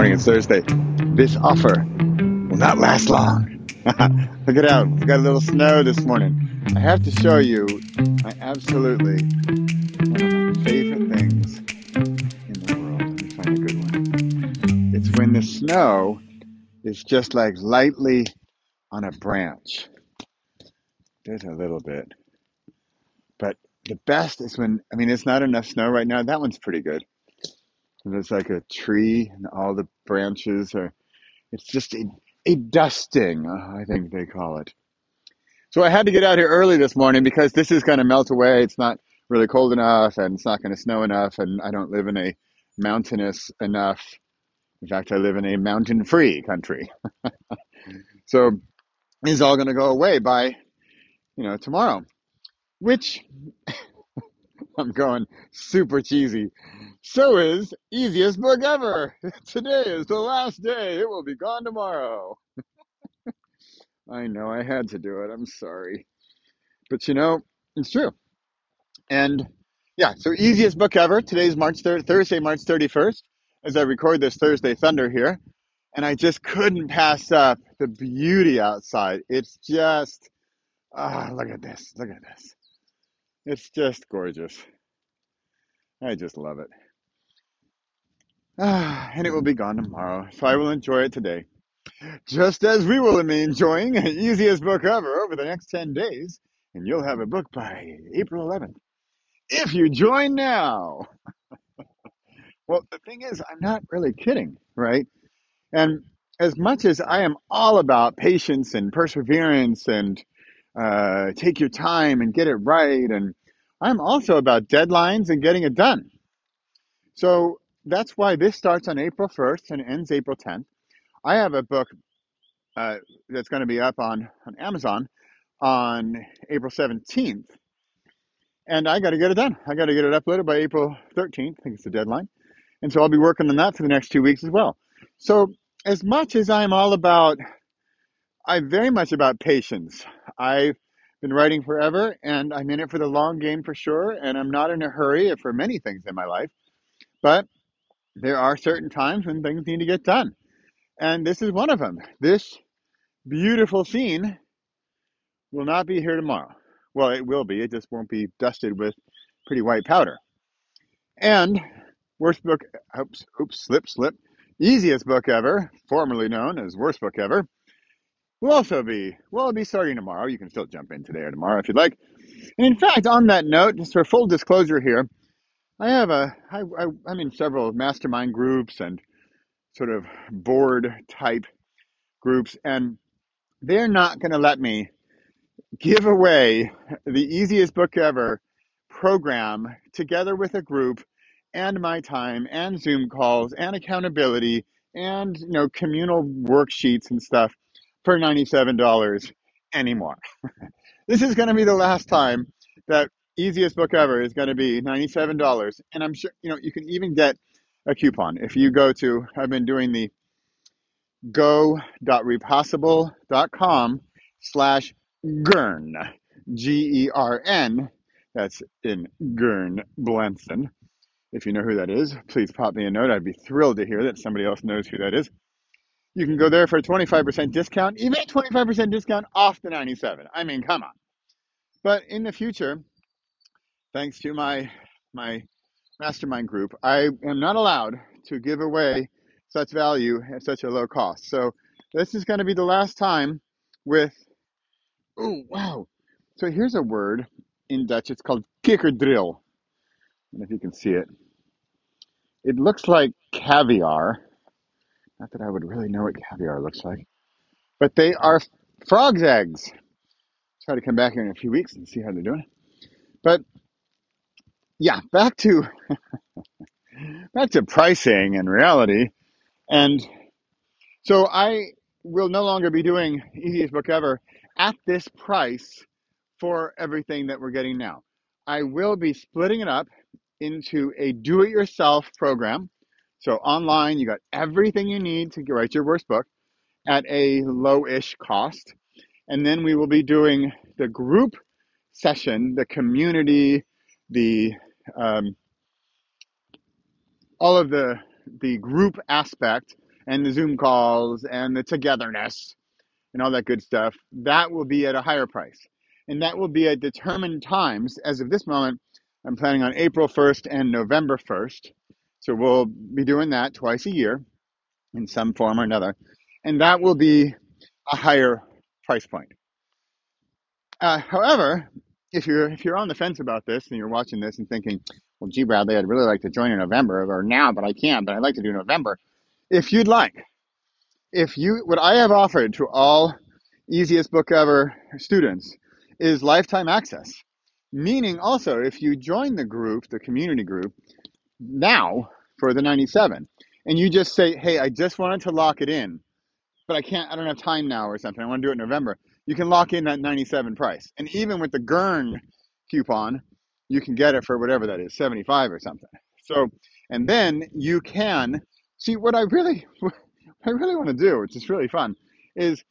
morning. It's Thursday. This offer will not last long. Look it out. We got a little snow this morning. I have to show you my absolutely one of my favorite things in the world. Let me find a good one. It's when the snow is just like lightly on a branch. There's a little bit. But the best is when, I mean, it's not enough snow right now. That one's pretty good. And There's like a tree and all the branches are, it's just a, a dusting, uh, I think they call it. So I had to get out here early this morning because this is going to melt away. It's not really cold enough and it's not going to snow enough. And I don't live in a mountainous enough. In fact, I live in a mountain free country. So it's all going to go away by, you know, tomorrow, which I'm going super cheesy. So is easiest book ever. Today is the last day. It will be gone tomorrow. I know I had to do it. I'm sorry. But you know, it's true. And yeah, so easiest book ever. Today's March 3rd, Thursday, March 31st, as I record this Thursday Thunder here. And I just couldn't pass up the beauty outside. It's just, ah, look at this. Look at this. It's just gorgeous. I just love it. Ah, and it will be gone tomorrow. So I will enjoy it today. Just as we will be enjoying the easiest book ever over the next 10 days. And you'll have a book by April 11th. If you join now. Well, the thing is, I'm not really kidding, right? And as much as I am all about patience and perseverance and uh, take your time and get it right, and I'm also about deadlines and getting it done. So that's why this starts on April 1st and ends April 10th. I have a book uh, that's going to be up on, on Amazon on April 17th, and I got to get it done. I got to get it uploaded by April 13th. I think it's the deadline. And so I'll be working on that for the next two weeks as well. So as much as I'm all about, I'm very much about patience. I've been writing forever and I'm in it for the long game for sure. And I'm not in a hurry for many things in my life, but there are certain times when things need to get done. And this is one of them. This beautiful scene will not be here tomorrow. Well, it will be. It just won't be dusted with pretty white powder. And worst book, oops, oops, slip, slip. Easiest book ever, formerly known as worst book ever, will also be, well, it'll be starting tomorrow. You can still jump in today or tomorrow if you'd like. And in fact, on that note, just for full disclosure here, I have a, I, I, I'm in several mastermind groups and sort of board type groups, and they're not going to let me give away the easiest book ever program together with a group and my time and Zoom calls and accountability and you know communal worksheets and stuff for $97 anymore. This is going to be the last time that easiest book ever is going to be $97 and I'm sure you know you can even get a coupon if you go to I've been doing the go.repossible.com slash Gern, G E R N. That's in Gern, Blanston. If you know who that is, please pop me a note. I'd be thrilled to hear that somebody else knows who that is. You can go there for a 25% discount, even a 25% discount off the 97. I mean, come on. But in the future, thanks to my my mastermind group, I am not allowed to give away such value at such a low cost. So this is going to be the last time with oh wow. So here's a word in Dutch. It's called kikkerdril. And if you can see it, it looks like caviar. Not that I would really know what caviar looks like, but they are frog's eggs. Try to come back here in a few weeks and see how they're doing. But yeah, back to back to pricing and reality. And so I will no longer be doing easiest book ever at this price for everything that we're getting now. I will be splitting it up into a do it yourself program. So online, you got everything you need to write your worst book at a low ish cost. And then we will be doing the group session, the community, the um, all of the the group aspect and the Zoom calls and the togetherness and all that good stuff, that will be at a higher price. And that will be at determined times. As of this moment, I'm planning on April 1st and November 1st. So we'll be doing that twice a year in some form or another. And that will be a higher price point. Uh, however, if you're if you're on the fence about this and you're watching this and thinking, well, gee, Bradley, I'd really like to join in November or now, but I can't, but I'd like to do November. If you'd like, if you what I have offered to all easiest book ever students is lifetime access. Meaning also if you join the group, the community group, now for the 97, and you just say, Hey, I just wanted to lock it in, but I can't I don't have time now or something. I want to do it in November. You can lock in that 97 price. And even with the Gern coupon, you can get it for whatever that is, 75 or something. So and then you can see what I really I really want to do, which is really fun, is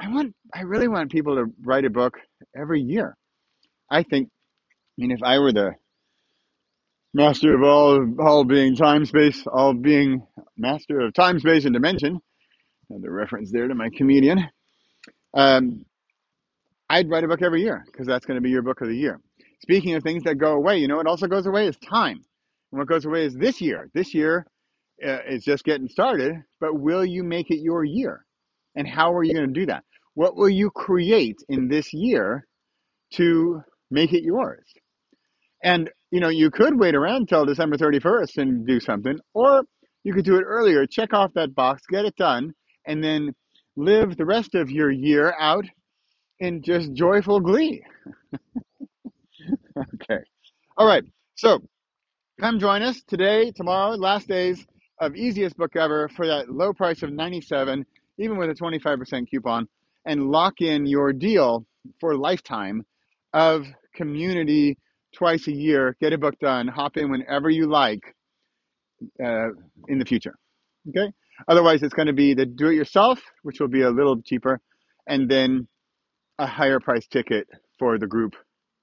I want I really want people to write a book every year. I think I mean if I were the master of all all being time space, all being master of time, space, and dimension, the reference there to my comedian, um, I'd write a book every year because that's going to be your book of the year. Speaking of things that go away, you know what also goes away is time. And what goes away is this year. This year uh, is just getting started, but will you make it your year? And how are you going to do that? What will you create in this year to make it yours? And you know, you could wait around until December 31st and do something, or you could do it earlier. Check off that box, get it done, and then live the rest of your year out in just joyful glee. okay. All right. So come join us today, tomorrow, last days of easiest book ever for that low price of 97, even with a 25% coupon, and lock in your deal for lifetime of community twice a year. Get a book done. Hop in whenever you like uh, in the future. Okay. Otherwise, it's going to be the do-it-yourself, which will be a little cheaper, and then a higher price ticket for the group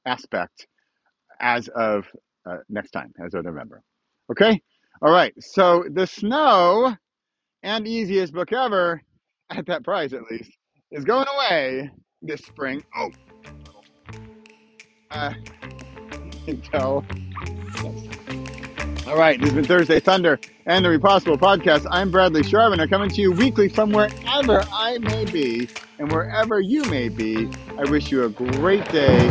aspect as of uh, next time, as of November. Okay? All right. So the snow and easiest book ever, at that price at least, is going away this spring. Oh, uh, until All right. This has been Thursday Thunder and the Repossible Podcast. I'm Bradley Sharvin. I'm coming to you weekly from wherever I may be and wherever you may be. I wish you a great day